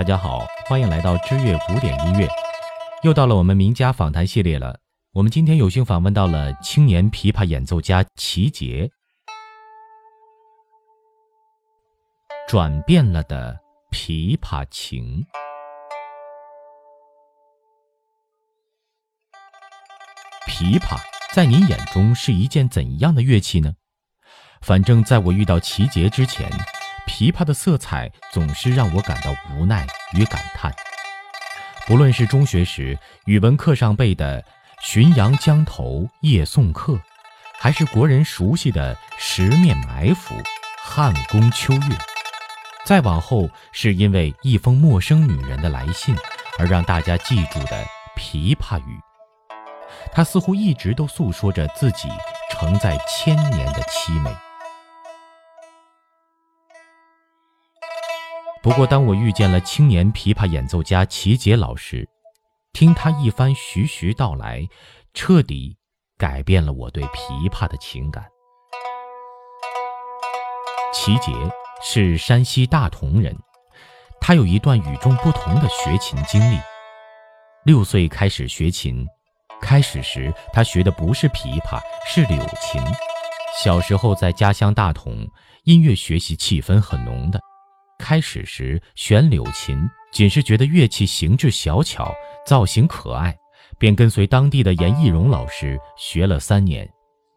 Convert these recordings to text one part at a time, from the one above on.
大家好，欢迎来到知乐古典音乐，又到了我们名家访谈系列了。我们今天有幸访问到了青年琵琶演奏家齐杰，转变了的琵琶情。琵琶在您眼中是一件怎样的乐器呢？反正在我遇到齐杰之前。琵琶的色彩总是让我感到无奈与感叹。不论是中学时语文课上背的“浔阳江头夜送客”，还是国人熟悉的“十面埋伏”“汉宫秋月”，再往后是因为一封陌生女人的来信而让大家记住的《琵琶语》，它似乎一直都诉说着自己承载千年的凄美。不过，当我遇见了青年琵琶演奏家齐杰老师，听他一番徐徐道来，彻底改变了我对琵琶的情感。齐杰是山西大同人，他有一段与众不同的学琴经历。六岁开始学琴，开始时他学的不是琵琶，是柳琴。小时候在家乡大同，音乐学习气氛很浓的。开始时选柳琴，仅是觉得乐器形制小巧，造型可爱，便跟随当地的严义荣老师学了三年。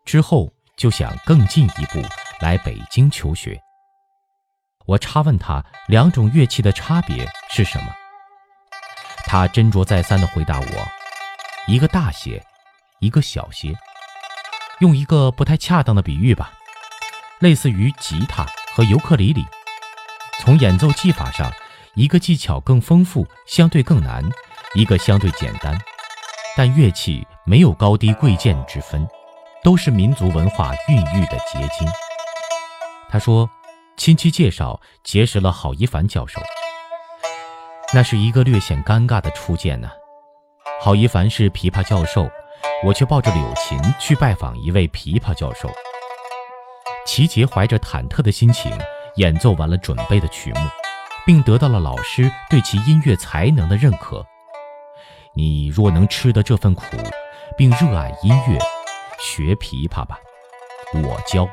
之后就想更进一步，来北京求学。我插问他两种乐器的差别是什么，他斟酌再三地回答我：一个大些，一个小些。用一个不太恰当的比喻吧，类似于吉他和尤克里里。从演奏技法上，一个技巧更丰富，相对更难；一个相对简单。但乐器没有高低贵贱之分，都是民族文化孕育的结晶。他说，亲戚介绍结识了郝一凡教授，那是一个略显尴尬的初见呢。郝一凡是琵琶教授，我却抱着柳琴去拜访一位琵琶教授。齐杰怀着忐忑的心情。演奏完了准备的曲目，并得到了老师对其音乐才能的认可。你若能吃得这份苦，并热爱音乐，学琵琶吧，我教。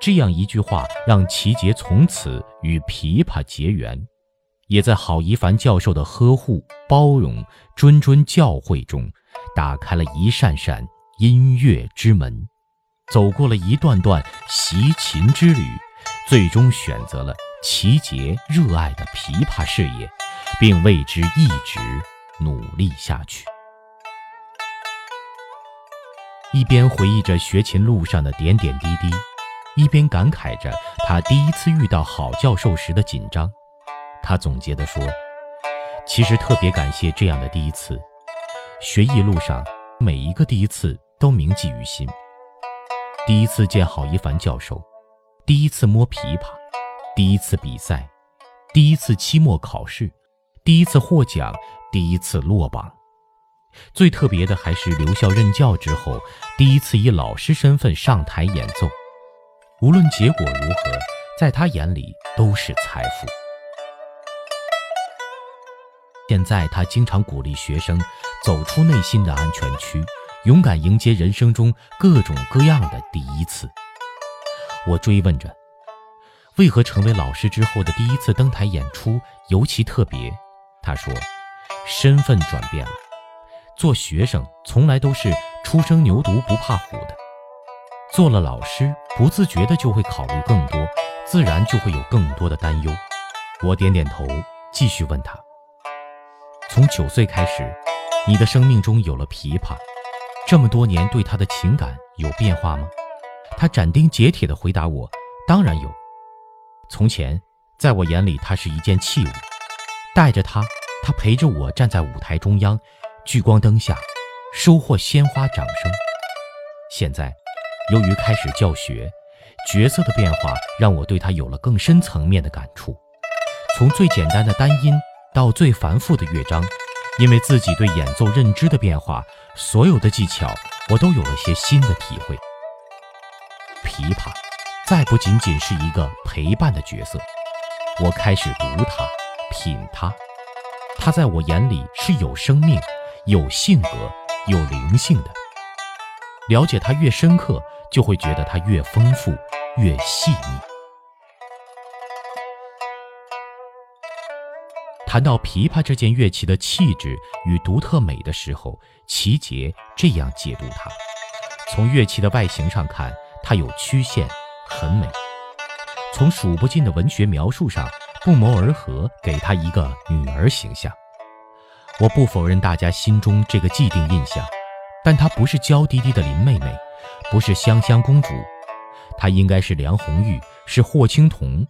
这样一句话，让齐杰从此与琵琶结缘，也在郝一凡教授的呵护、包容、谆谆教诲中，打开了一扇扇音乐之门，走过了一段段习琴之旅。最终选择了齐杰热爱的琵琶事业，并为之一直努力下去。一边回忆着学琴路上的点点滴滴，一边感慨着他第一次遇到郝教授时的紧张。他总结地说：“其实特别感谢这样的第一次，学艺路上每一个第一次都铭记于心。第一次见郝一凡教授。”第一次摸琵琶，第一次比赛，第一次期末考试，第一次获奖，第一次落榜。最特别的还是留校任教之后，第一次以老师身份上台演奏。无论结果如何，在他眼里都是财富。现在他经常鼓励学生走出内心的安全区，勇敢迎接人生中各种各样的第一次。我追问着，为何成为老师之后的第一次登台演出尤其特别？他说，身份转变了。做学生从来都是初生牛犊不怕虎的，做了老师，不自觉的就会考虑更多，自然就会有更多的担忧。我点点头，继续问他：从九岁开始，你的生命中有了琵琶，这么多年对他的情感有变化吗？他斩钉截铁地回答我：“当然有。从前，在我眼里，它是一件器物。带着它，他陪着我站在舞台中央，聚光灯下，收获鲜花掌声。现在，由于开始教学，角色的变化让我对他有了更深层面的感触。从最简单的单音到最繁复的乐章，因为自己对演奏认知的变化，所有的技巧我都有了些新的体会。”琵琶，再不仅仅是一个陪伴的角色。我开始读它，品它，它在我眼里是有生命、有性格、有灵性的。了解它越深刻，就会觉得它越丰富、越细腻。谈到琵琶这件乐器的气质与独特美的时候，齐杰这样解读它：从乐器的外形上看，它有曲线，很美。从数不尽的文学描述上，不谋而合，给她一个女儿形象。我不否认大家心中这个既定印象，但她不是娇滴滴的林妹妹，不是香香公主，她应该是梁红玉，是霍青桐。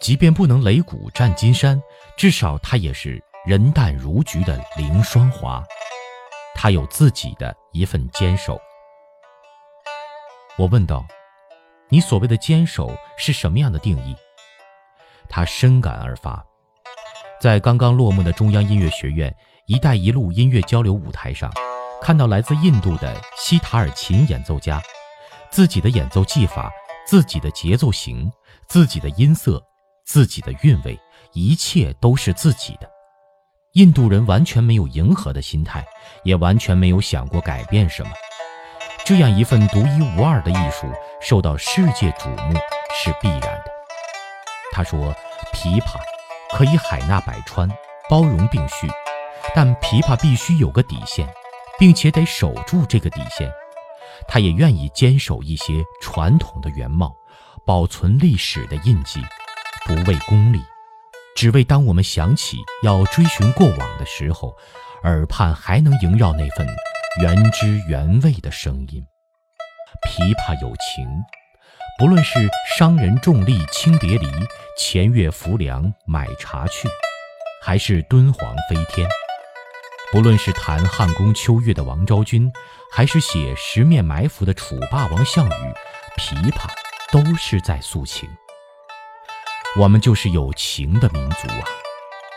即便不能擂鼓战金山，至少她也是人淡如菊的凌霜华。她有自己的一份坚守。我问道。你所谓的坚守是什么样的定义？他深感而发，在刚刚落幕的中央音乐学院“一带一路”音乐交流舞台上，看到来自印度的西塔尔琴演奏家，自己的演奏技法、自己的节奏型、自己的音色、自己的韵味，一切都是自己的。印度人完全没有迎合的心态，也完全没有想过改变什么。这样一份独一无二的艺术受到世界瞩目是必然的。他说：“琵琶可以海纳百川，包容并蓄，但琵琶必须有个底线，并且得守住这个底线。他也愿意坚守一些传统的原貌，保存历史的印记，不为功利，只为当我们想起要追寻过往的时候，耳畔还能萦绕那份。”原汁原味的声音，琵琶有情，不论是商人重利轻别离，前月浮梁买茶去，还是敦煌飞天；不论是弹汉宫秋月的王昭君，还是写十面埋伏的楚霸王项羽，琵琶都是在诉情。我们就是有情的民族啊！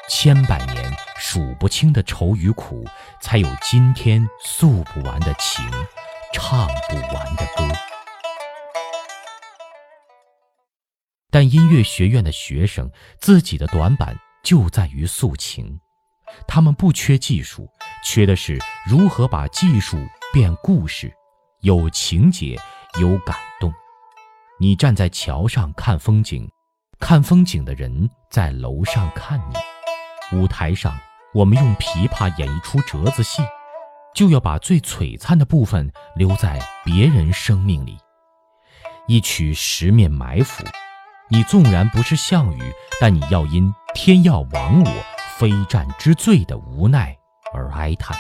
千百年数不清的愁与苦，才有今天诉不完的情，唱不完的歌。但音乐学院的学生自己的短板就在于诉情，他们不缺技术，缺的是如何把技术变故事，有情节，有感动。你站在桥上看风景，看风景的人在楼上看你。舞台上，我们用琵琶演一出折子戏，就要把最璀璨的部分留在别人生命里。一曲十面埋伏，你纵然不是项羽，但你要因天要亡我，非战之罪的无奈而哀叹。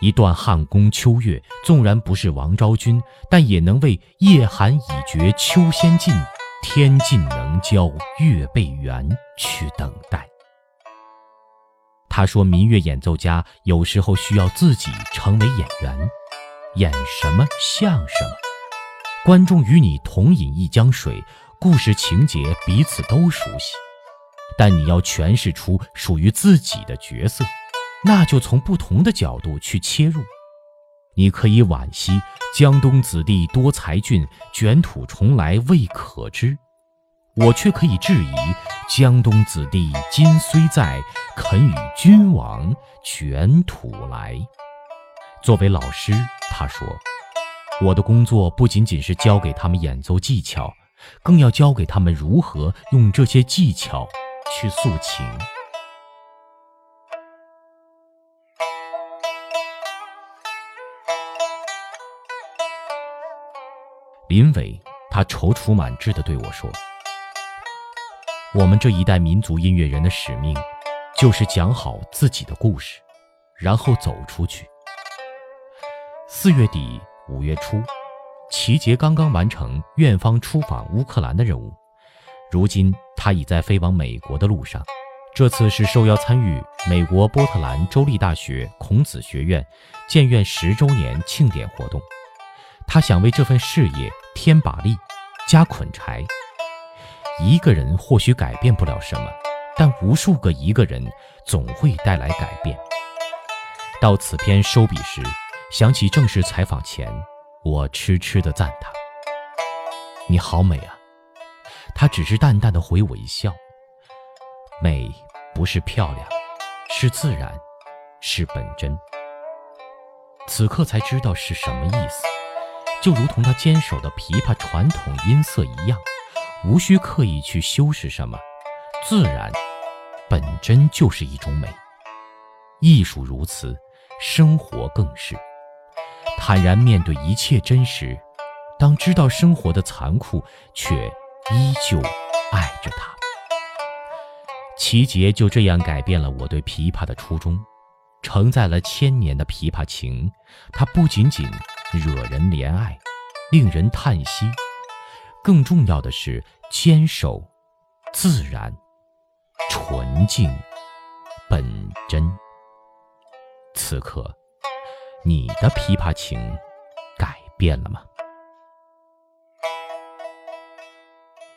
一段汉宫秋月，纵然不是王昭君，但也能为夜寒已绝秋先尽，天尽能交月被圆去等待。他说：“民乐演奏家有时候需要自己成为演员，演什么像什么。观众与你同饮一江水，故事情节彼此都熟悉，但你要诠释出属于自己的角色，那就从不同的角度去切入。你可以惋惜江东子弟多才俊，卷土重来未可知。”我却可以质疑：江东子弟今虽在，肯与君王卷土来？作为老师，他说：“我的工作不仅仅是教给他们演奏技巧，更要教给他们如何用这些技巧去诉情。”林伟，他踌躇满志地对我说。我们这一代民族音乐人的使命，就是讲好自己的故事，然后走出去。四月底五月初，齐杰刚刚完成院方出访乌克兰的任务，如今他已在飞往美国的路上。这次是受邀参与美国波特兰州立大学孔子学院建院十周年庆典活动，他想为这份事业添把力，加捆柴。一个人或许改变不了什么，但无数个一个人总会带来改变。到此篇收笔时，想起正式采访前，我痴痴地赞叹：你好美啊！”他只是淡淡的回我一笑。美不是漂亮，是自然，是本真。此刻才知道是什么意思，就如同他坚守的琵琶传统音色一样，无需刻意去修饰什么，自然本真就是一种美。艺术如此，生活更是。坦然面对一切真实，当知道生活的残酷，却依旧爱着它。齐杰就这样改变了我对琵琶的初衷。承载了千年的琵琶情，它不仅仅惹人怜爱、令人叹息，更重要的是坚守、自然、纯净、本真。此刻，你的琵琶情改变了吗？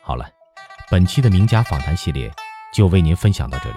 好了，本期的名家访谈系列就为您分享到这里。